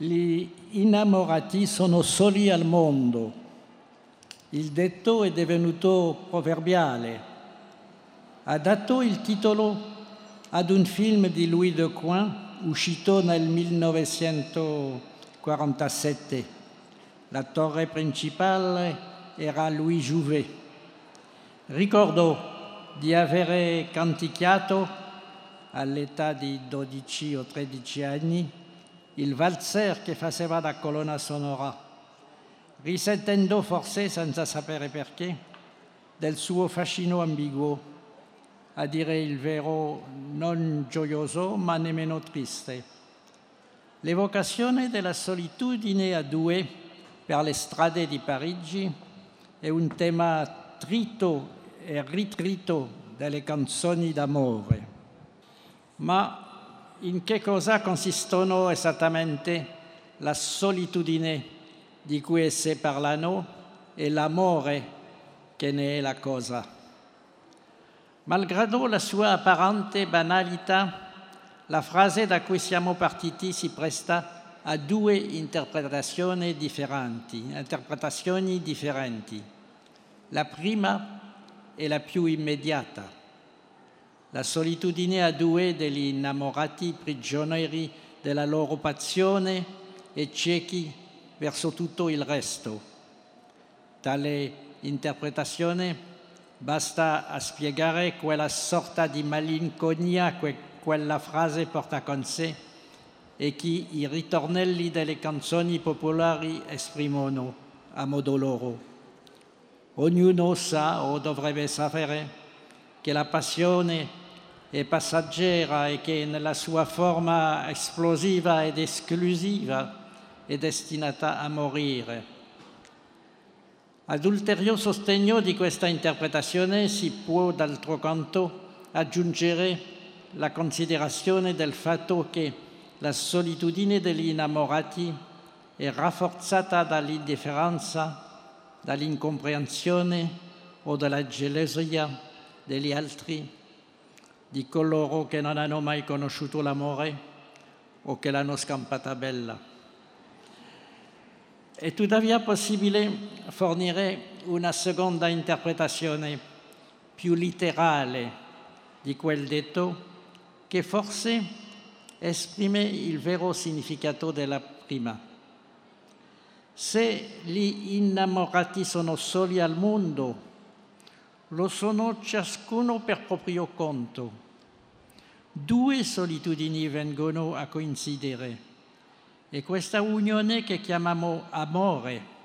Gli innamorati sono soli al mondo. Il detto è divenuto proverbiale. Ha dato il titolo ad un film di Louis de Coin uscito nel 1947. L'attore principale era Louis Jouvet. Ricordo di avere canticchiato all'età di 12 o 13 anni il valzer che faceva da colonna sonora, risentendo forse senza sapere perché del suo fascino ambiguo, a dire il vero non gioioso ma nemmeno triste. L'evocazione della solitudine a due per le strade di Parigi è un tema trito e ritrito delle canzoni d'amore. Ma in che cosa consistono esattamente la solitudine di cui esse parlano e l'amore che ne è la cosa. Malgrado la sua apparente banalità, la frase da cui siamo partiti si presta a due interpretazioni differenti, interpretazioni differenti. La prima è la più immediata la solitudine a due degli innamorati prigionieri della loro passione e ciechi verso tutto il resto. Tale interpretazione basta a spiegare quella sorta di malinconia che quella frase porta con sé e che i ritornelli delle canzoni popolari esprimono a modo loro. Ognuno sa o dovrebbe sapere che la passione è passaggera e che nella sua forma esplosiva ed esclusiva è destinata a morire. Ad ulteriore sostegno di questa interpretazione si può d'altro canto aggiungere la considerazione del fatto che la solitudine degli innamorati è rafforzata dall'indifferenza, dall'incomprensione o dalla gelosia degli altri di coloro che non hanno mai conosciuto l'amore o che l'hanno scampata bella. È tuttavia possibile fornire una seconda interpretazione più letterale di quel detto che forse esprime il vero significato della prima. Se gli innamorati sono soli al mondo, lo sono ciascuno per proprio conto. Due solitudini vengono a coincidere e questa unione che chiamiamo amore,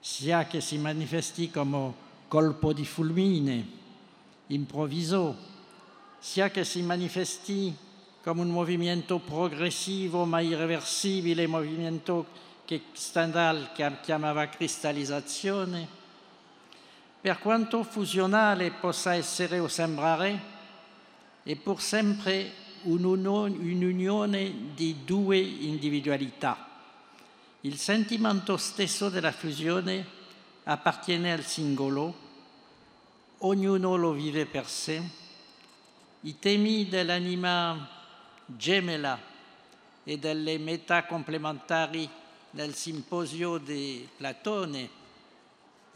sia che si manifesti come colpo di fulmine, improvviso, sia che si manifesti come un movimento progressivo ma irreversibile, movimento che Stendhal chiamava cristallizzazione, per quanto fusionale possa essere o sembrare, è pur sempre un'unione di due individualità. Il sentimento stesso della fusione appartiene al singolo, ognuno lo vive per sé. I temi dell'anima gemella e delle metà complementari nel simposio di Platone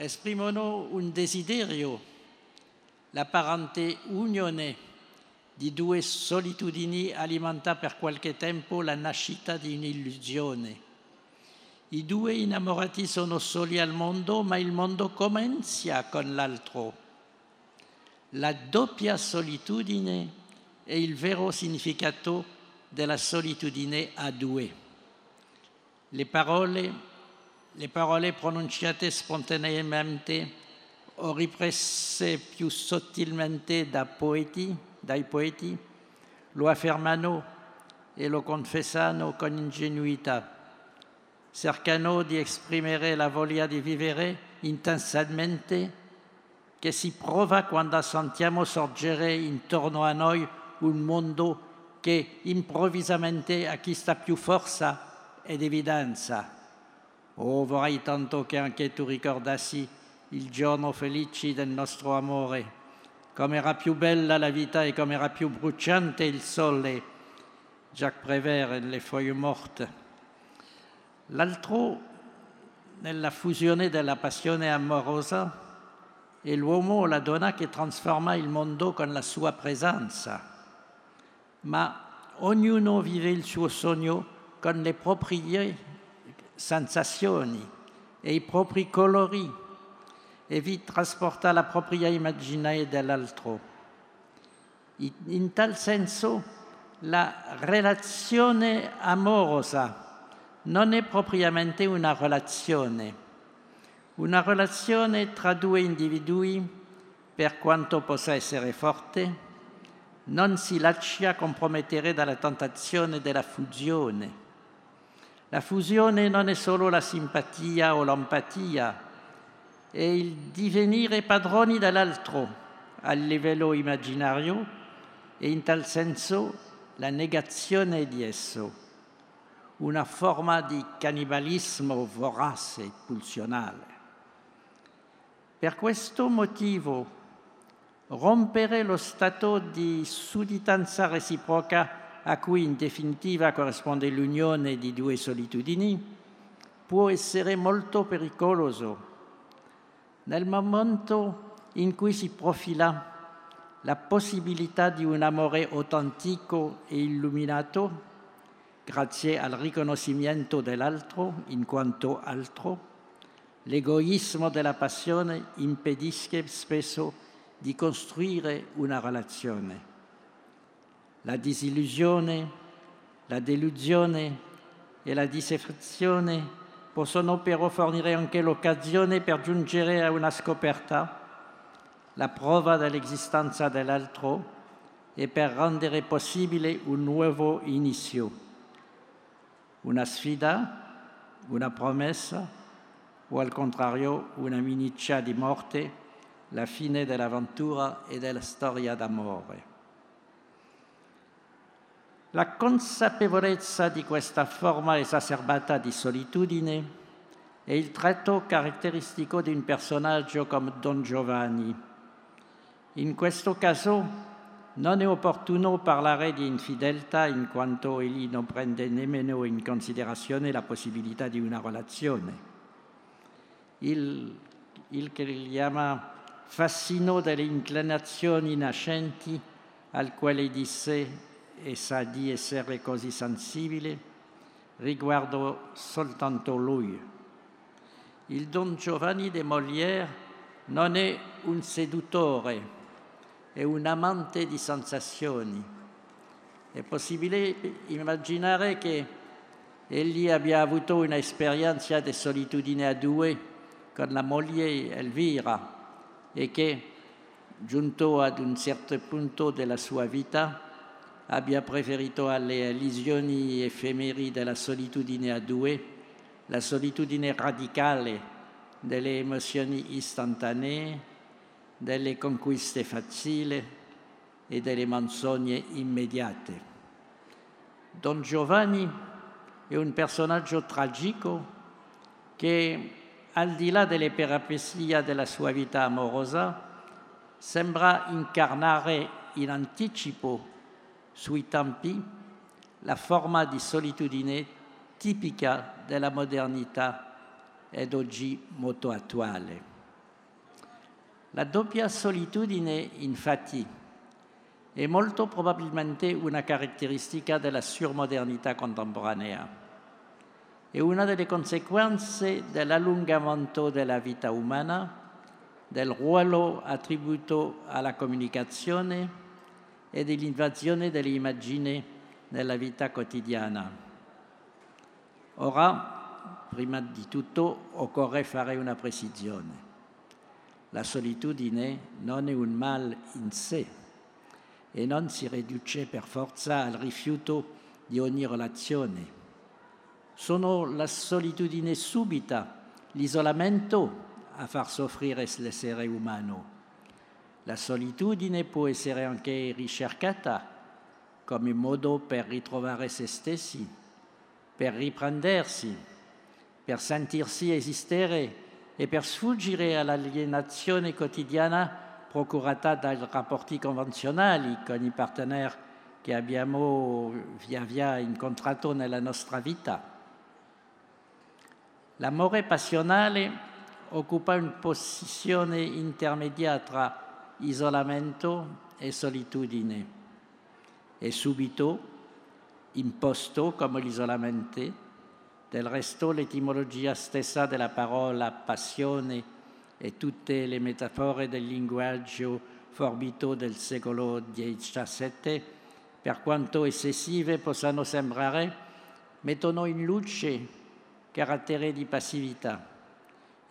esprimono un desiderio, l'apparente unione di due solitudini alimenta per qualche tempo la nascita di un'illusione. I due innamorati sono soli al mondo, ma il mondo comincia con l'altro. La doppia solitudine è il vero significato della solitudine a due. Le parole le parole pronunciate spontaneamente o riprese più sottilmente da poeti, dai poeti, lo affermano e lo confessano con ingenuità. Cercano di esprimere la voglia di vivere intensamente che si prova quando sentiamo sorgere intorno a noi un mondo che improvvisamente acquista più forza ed evidenza. Oh, vorrei tanto che anche tu ricordassi il giorno felice del nostro amore, come era più bella la vita e come era più bruciante il sole. Jacques Prévert e le foglie morte. L'altro, nella fusione della passione amorosa, è l'uomo o la donna che trasforma il mondo con la sua presenza. Ma ognuno vive il suo sogno con le proprie sensazioni e i propri colori e vi trasporta la propria immagine dell'altro. In tal senso la relazione amorosa non è propriamente una relazione, una relazione tra due individui, per quanto possa essere forte, non si lascia compromettere dalla tentazione della fusione. La fusione non è solo la simpatia o l'empatia, è il divenire padroni dell'altro a livello immaginario e in tal senso la negazione di esso, una forma di cannibalismo vorace e pulsionale. Per questo motivo rompere lo stato di sudditanza reciproca a cui in definitiva corrisponde l'unione di due solitudini può essere molto pericoloso. Nel momento in cui si profila la possibilità di un amore autentico e illuminato, grazie al riconoscimento dell'altro in quanto altro, l'egoismo della passione impedisce spesso di costruire una relazione. La disillusione, la delusione e la disaffezione possono però fornire anche l'occasione per giungere a una scoperta, la prova dell'esistenza dell'altro e per rendere possibile un nuovo inizio, una sfida, una promessa o al contrario una minaccia di morte la fine dell'avventura e della storia d'amore. La consapevolezza di questa forma esacerbata di solitudine è il tratto caratteristico di un personaggio come Don Giovanni. In questo caso non è opportuno parlare di infedeltà in quanto egli non prende nemmeno in considerazione la possibilità di una relazione. Il, il che chiama fascino delle inclinazioni nascenti al quale disse e sa di essere così sensibile, riguardo soltanto lui. Il Don Giovanni de Molière non è un seduttore, è un amante di sensazioni. È possibile immaginare che egli abbia avuto un'esperienza di solitudine a due con la moglie Elvira, e che, giunto ad un certo punto della sua vita, abbia preferito alle illusioni effemeri della solitudine a due la solitudine radicale delle emozioni istantanee, delle conquiste facili e delle menzogne immediate. Don Giovanni è un personaggio tragico che al di là delle peripezie della sua vita amorosa, sembra incarnare in anticipo sui tempi la forma di solitudine tipica della modernità ed oggi molto attuale. La doppia solitudine, infatti, è molto probabilmente una caratteristica della surmodernità contemporanea è una delle conseguenze dell'allungamento della vita umana, del ruolo attribuito alla comunicazione e dell'invasione dell'immagine nella vita quotidiana. Ora, prima di tutto, occorre fare una precisione. La solitudine non è un mal in sé e non si riduce per forza al rifiuto di ogni relazione sono la solitudine subita, l'isolamento a far soffrire l'essere umano. La solitudine può essere anche ricercata come modo per ritrovare se stessi, per riprendersi, per sentirsi esistere e per sfuggire all'alienazione quotidiana procurata dai rapporti convenzionali con i parteneri che abbiamo via via incontrato nella nostra vita. L'amore passionale occupa una posizione intermedia tra isolamento e solitudine. È subito imposto come l'isolamento, del resto l'etimologia stessa della parola passione e tutte le metafore del linguaggio forbito del secolo XVII, per quanto eccessive possano sembrare, mettono in luce carattere di passività,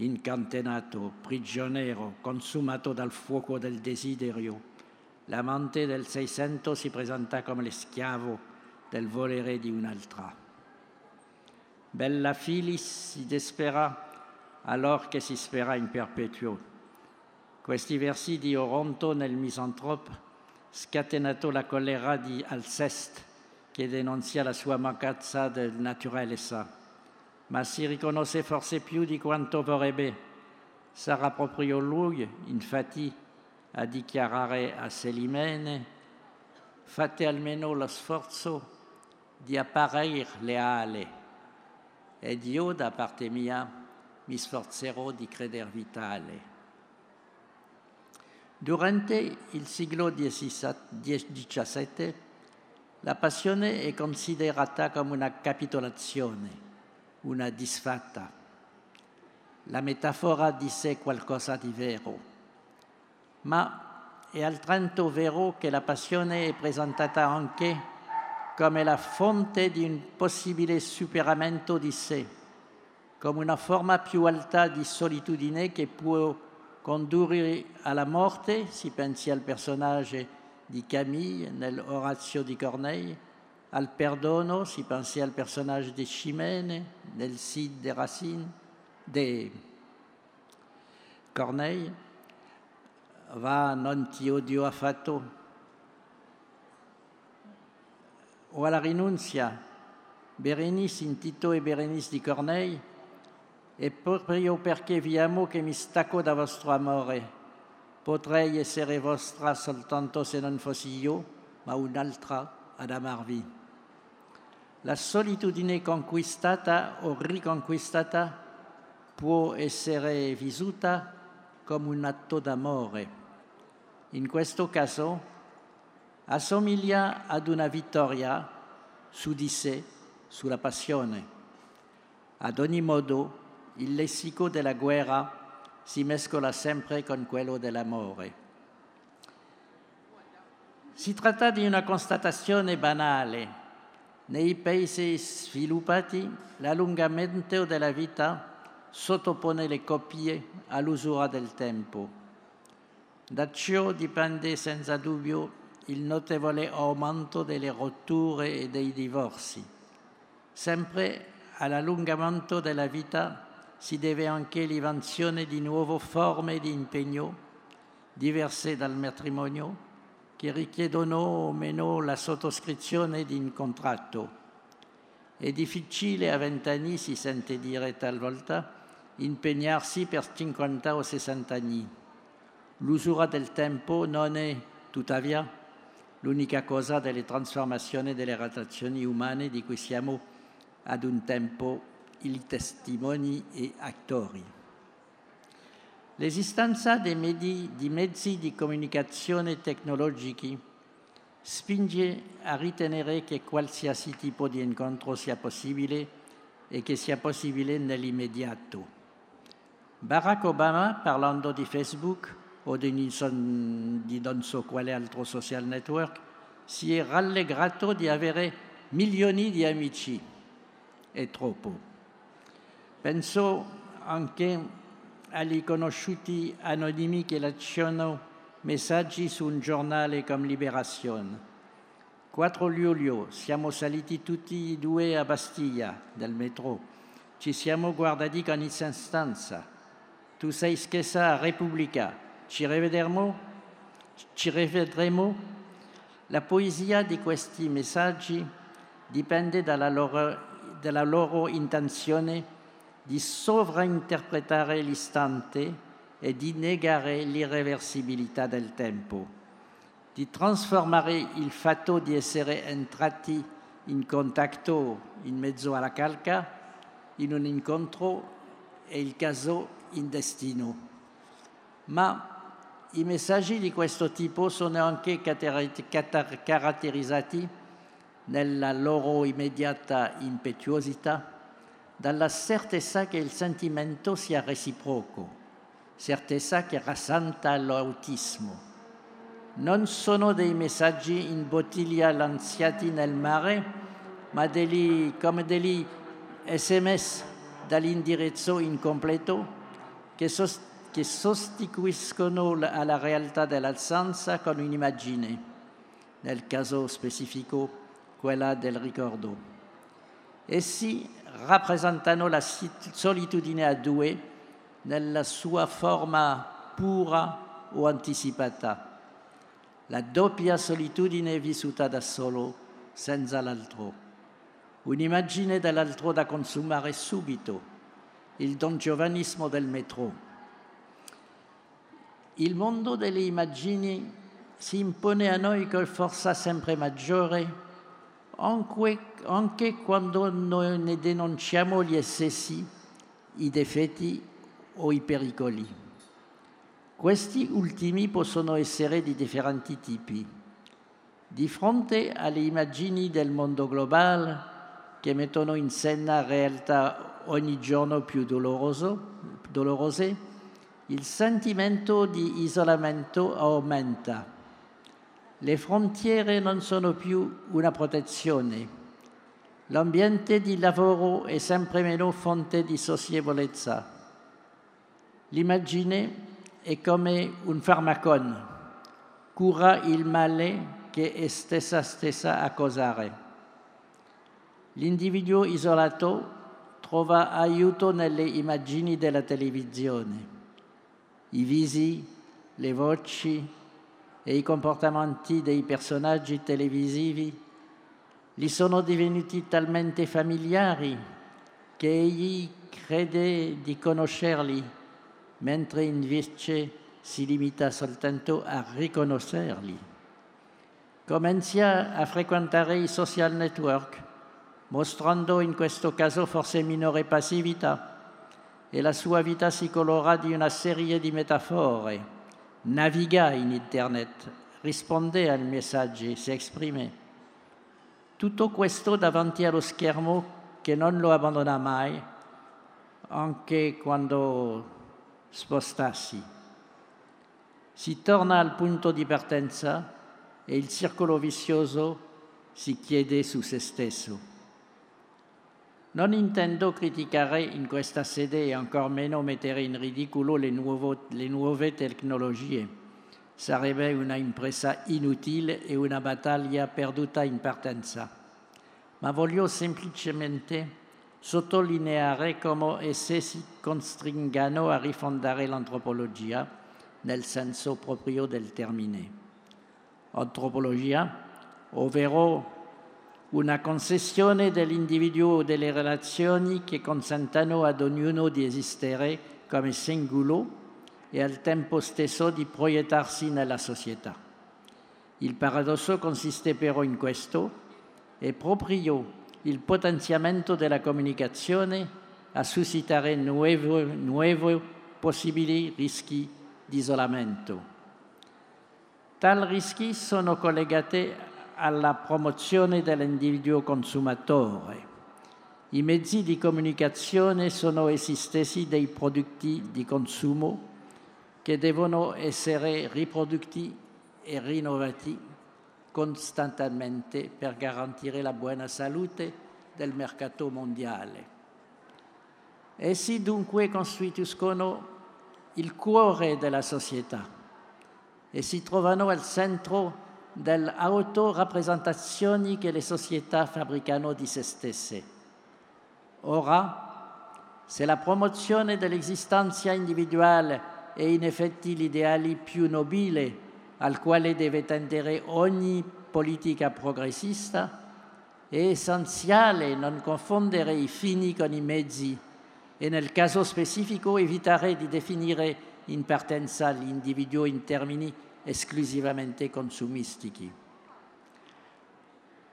incantenato, prigioniero, consumato dal fuoco del desiderio. L'amante del Seicento si presenta come schiavo del volere di un'altra. Bella Filis si dispera alors che si spera in perpetuo. Questi versi di Oronto nel Misantrope scatenato la collera di Alceste che denunzia la sua mancanza del naturalezza ma si riconosce forse più di quanto vorrebbe. Sarà proprio lui, infatti, a dichiarare a Selimene, fate almeno lo sforzo di apparire leale ed io da parte mia mi sforzerò di credere vitale. Durante il secolo XVII la passione è considerata come una capitolazione una disfatta. La metafora dice qualcosa di vero, ma è altrettanto vero che la passione è presentata anche come la fonte di un possibile superamento di sé, come una forma più alta di solitudine che può condurre alla morte, si pensi al personaggio di Camille nell'Orazio di Corneille, al perdono, si pensi al personaggio di Chimène, nel Cid de Racine, de Corneille, va non ti odio affatto, o alla rinunzia, Berenice in Tito e Berenice di Corneille, e proprio perché vi amo che mi stacco da vostro amore. Potrei essere vostra soltanto se non fossi io, ma un'altra ad amarvi. La solitudine conquistata o riconquistata può essere vissuta come un atto d'amore. In questo caso assomiglia ad una vittoria su di sé, sulla passione. Ad ogni modo, il lessico della guerra si mescola sempre con quello dell'amore. Si tratta di una constatazione banale nei paesi sviluppati l'allungamento della vita sottopone le coppie all'usura del tempo. Da ciò dipende senza dubbio il notevole aumento delle rotture e dei divorzi. Sempre all'allungamento della vita si deve anche l'invenzione di nuove forme di impegno diverse dal matrimonio che richiedono o meno la sottoscrizione di un contratto. È difficile a vent'anni, si sente dire talvolta, impegnarsi per 50 o 60 anni. L'usura del tempo non è, tuttavia, l'unica cosa delle trasformazioni delle relazioni umane di cui siamo ad un tempo i testimoni e attori. L'esistenza di mezzi, di mezzi di comunicazione tecnologici spinge a ritenere che qualsiasi tipo di incontro sia possibile e che sia possibile nell'immediato. Barack Obama, parlando di Facebook o di, di non so quale altro social network, si è rallegrato di avere milioni di amici. È troppo. Penso anche agli conosciuti anonimi che lasciano messaggi su un giornale come Liberazione. 4 luglio siamo saliti tutti e due a Bastiglia del metro. Ci siamo guardati con instanza. Tu sei schessa a Repubblica. Ci rivedremo? Ci rivedremo? La poesia di questi messaggi dipende dalla loro, dalla loro intenzione di sovrainterpretare l'istante e di negare l'irreversibilità del tempo, di trasformare il fatto di essere entrati in contatto in mezzo alla calca in un incontro e il caso in destino. Ma i messaggi di questo tipo sono anche caratterizzati nella loro immediata impetuosità dalla certezza che il sentimento sia reciproco, certezza che rasanta l'autismo. Non sono dei messaggi in bottiglia lanciati nel mare, ma degli, come degli sms dall'indirizzo incompleto che, sost- che sostituiscono alla realtà dell'alzanza con un'immagine, nel caso specifico quella del ricordo. Essi rappresentano la solitudine a due nella sua forma pura o anticipata, la doppia solitudine vissuta da solo, senza l'altro, un'immagine dell'altro da consumare subito, il don giovanismo del metro. Il mondo delle immagini si impone a noi con forza sempre maggiore anche, quando noi ne denunciamo gli eccessi, i difetti o i pericoli. Questi ultimi possono essere di differenti tipi. Di fronte alle immagini del mondo globale che mettono in scena realtà ogni giorno più dolorose, il sentimento di isolamento aumenta le frontiere non sono più una protezione. L'ambiente di lavoro è sempre meno fonte di socievolezza. L'immagine è come un farmacon, cura il male che è stessa stessa a causare. L'individuo isolato trova aiuto nelle immagini della televisione, i visi, le voci, e i comportamenti dei personaggi televisivi gli sono divenuti talmente familiari che egli crede di conoscerli, mentre invece si limita soltanto a riconoscerli. Comincia a frequentare i social network, mostrando in questo caso forse minore passività, e la sua vita si colora di una serie di metafore naviga in internet, risponde ai messaggi, si esprime. Tutto questo davanti allo schermo che non lo abbandona mai, anche quando spostassi. Si torna al punto di partenza e il circolo vizioso si chiede su se stesso. Non intendo criticare in questa sede e ancor meno mettere in ridicolo le, nuovo, le nuove tecnologie. Sarebbe una impresa inutile e una battaglia perduta in partenza. Ma voglio semplicemente sottolineare come esse si costringano a rifondare l'antropologia nel senso proprio del termine. Antropologia, ovvero una concessione dell'individuo o delle relazioni che consentano ad ognuno di esistere come singolo e al tempo stesso di proiettarsi nella società. Il paradosso consiste però in questo, è proprio il potenziamento della comunicazione a suscitare nuovi, possibili rischi di isolamento. Tali rischi sono collegati alla promozione dell'individuo consumatore. I mezzi di comunicazione sono essi stessi dei prodotti di consumo che devono essere riprodotti e rinnovati costantemente per garantire la buona salute del mercato mondiale. Essi dunque costituiscono il cuore della società e si trovano al centro delle autorappresentazioni che le società fabbricano di se stesse. Ora, se la promozione dell'esistenza individuale è in effetti l'ideale più nobile al quale deve tendere ogni politica progressista, è essenziale non confondere i fini con i mezzi e nel caso specifico evitare di definire in partenza l'individuo in termini esclusivamente consumistici.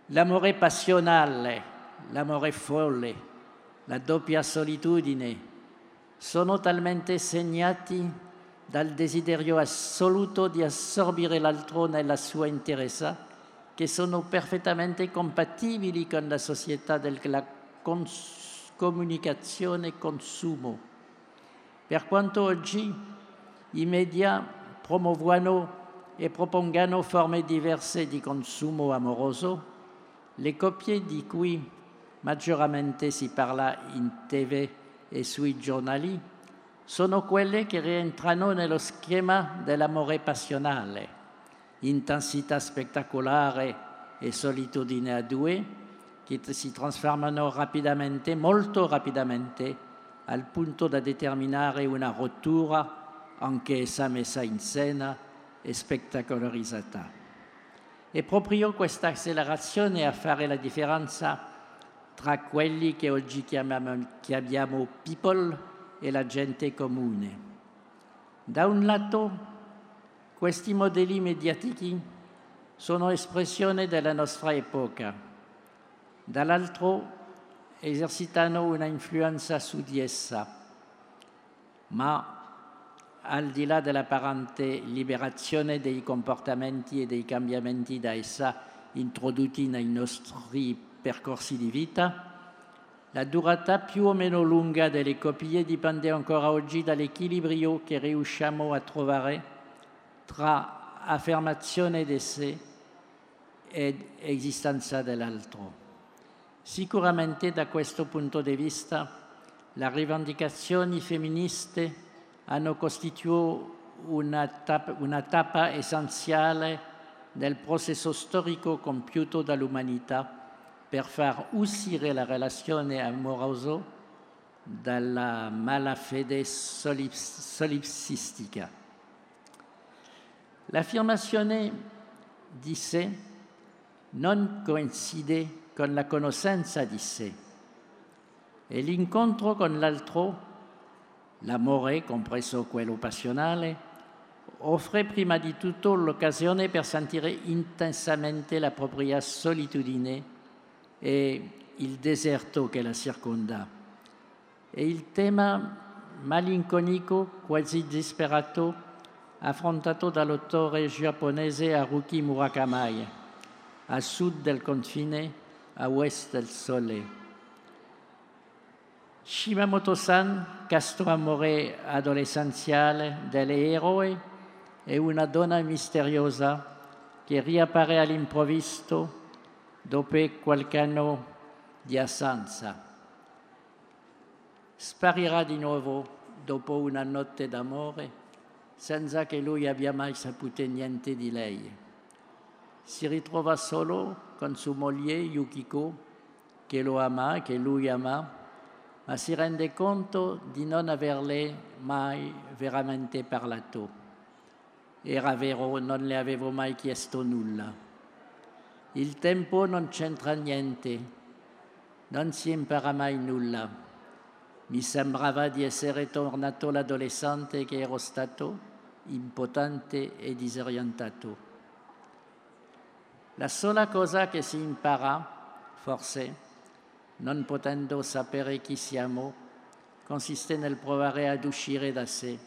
L'amore passionale, l'amore folle, la doppia solitudine, sono talmente segnati dal desiderio assoluto di assorbire l'altro nella sua interezza che sono perfettamente compatibili con la società della cons- comunicazione e consumo. Per quanto oggi i media promuovono e propongano forme diverse di consumo amoroso, le coppie di cui maggiormente si parla in tv e sui giornali sono quelle che rientrano nello schema dell'amore passionale, intensità spettacolare e solitudine a due, che si trasformano rapidamente, molto rapidamente, al punto da determinare una rottura, anch'essa messa in scena e spettacolarizzata. È proprio questa accelerazione a fare la differenza tra quelli che oggi chiamiamo, chiamiamo people e la gente comune. Da un lato, questi modelli mediatici sono espressione della nostra epoca, dall'altro esercitano una influenza su di essa, ma al di là dell'apparente liberazione dei comportamenti e dei cambiamenti da essa introdotti nei nostri percorsi di vita, la durata più o meno lunga delle coppie dipende ancora oggi dall'equilibrio che riusciamo a trovare tra affermazione di sé ed esistenza dell'altro. Sicuramente da questo punto di vista le rivendicazioni femministe hanno costituito una tappa, una tappa essenziale del processo storico compiuto dall'umanità per far uscire la relazione amorosa dalla malafede solipsistica. L'affirmazione di sé non coincide con la conoscenza di sé e l'incontro con l'altro L'amore, compreso quello passionale, offre prima di tutto l'occasione per sentire intensamente la propria solitudine e il deserto che la circonda. È il tema malinconico, quasi disperato, affrontato dall'autore giapponese Haruki Murakami, a sud del confine, a ovest del sole. Shimamoto-san, castro amore adolescenziale dell'eroe, è una donna misteriosa che riappare all'improvviso dopo qualche anno di assenza. Sparirà di nuovo dopo una notte d'amore senza che lui abbia mai saputo niente di lei. Si ritrova solo con sua moglie Yukiko, che lo ama, che lui ama, ma si rende conto di non averle mai veramente parlato. Era vero, non le avevo mai chiesto nulla. Il tempo non c'entra niente, non si impara mai nulla. Mi sembrava di essere tornato l'adolescente che ero stato, impotente e disorientato. La sola cosa che si impara, forse, non potendo sapere chi siamo, consiste nel provare ad uscire da sé.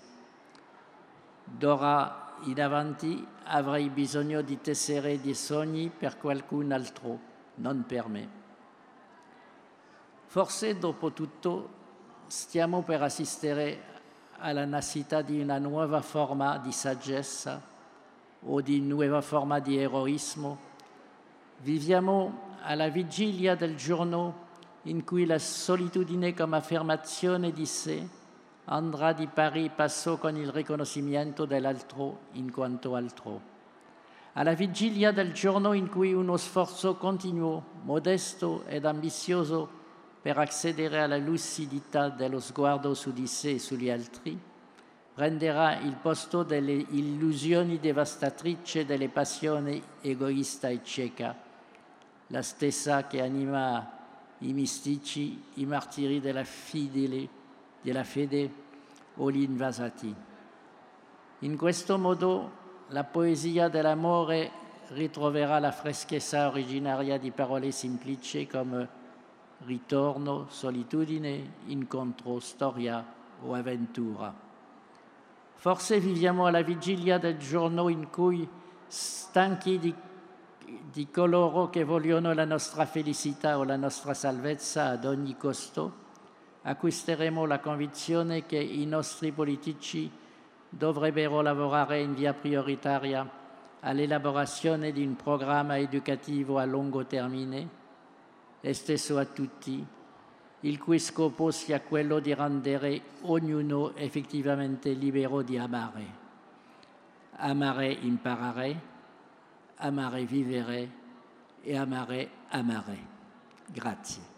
D'ora in avanti avrei bisogno di tessere dei sogni per qualcun altro, non per me. Forse dopo tutto stiamo per assistere alla nascita di una nuova forma di saggezza o di nuova forma di eroismo. Viviamo alla vigilia del giorno in cui la solitudine come affermazione di sé andrà di pari passo con il riconoscimento dell'altro in quanto altro. Alla vigilia del giorno in cui uno sforzo continuo, modesto ed ambizioso per accedere alla lucidità dello sguardo su di sé e sugli altri, prenderà il posto delle illusioni devastatrici delle passioni egoista e cieca, la stessa che anima i mistici, i martiri della, fidele, della fede o gli invasati. In questo modo la poesia dell'amore ritroverà la freschezza originaria di parole semplici come ritorno, solitudine, incontro, storia o avventura. Forse viviamo alla vigilia del giorno in cui, stanchi di, di coloro che vogliono la nostra felicità o la nostra salvezza ad ogni costo, acquisteremo la convinzione che i nostri politici dovrebbero lavorare in via prioritaria all'elaborazione di un programma educativo a lungo termine, esteso a tutti, il cui scopo sia quello di rendere ognuno effettivamente libero di amare. Amare imparare, amare vivere e amare amare. Grazie.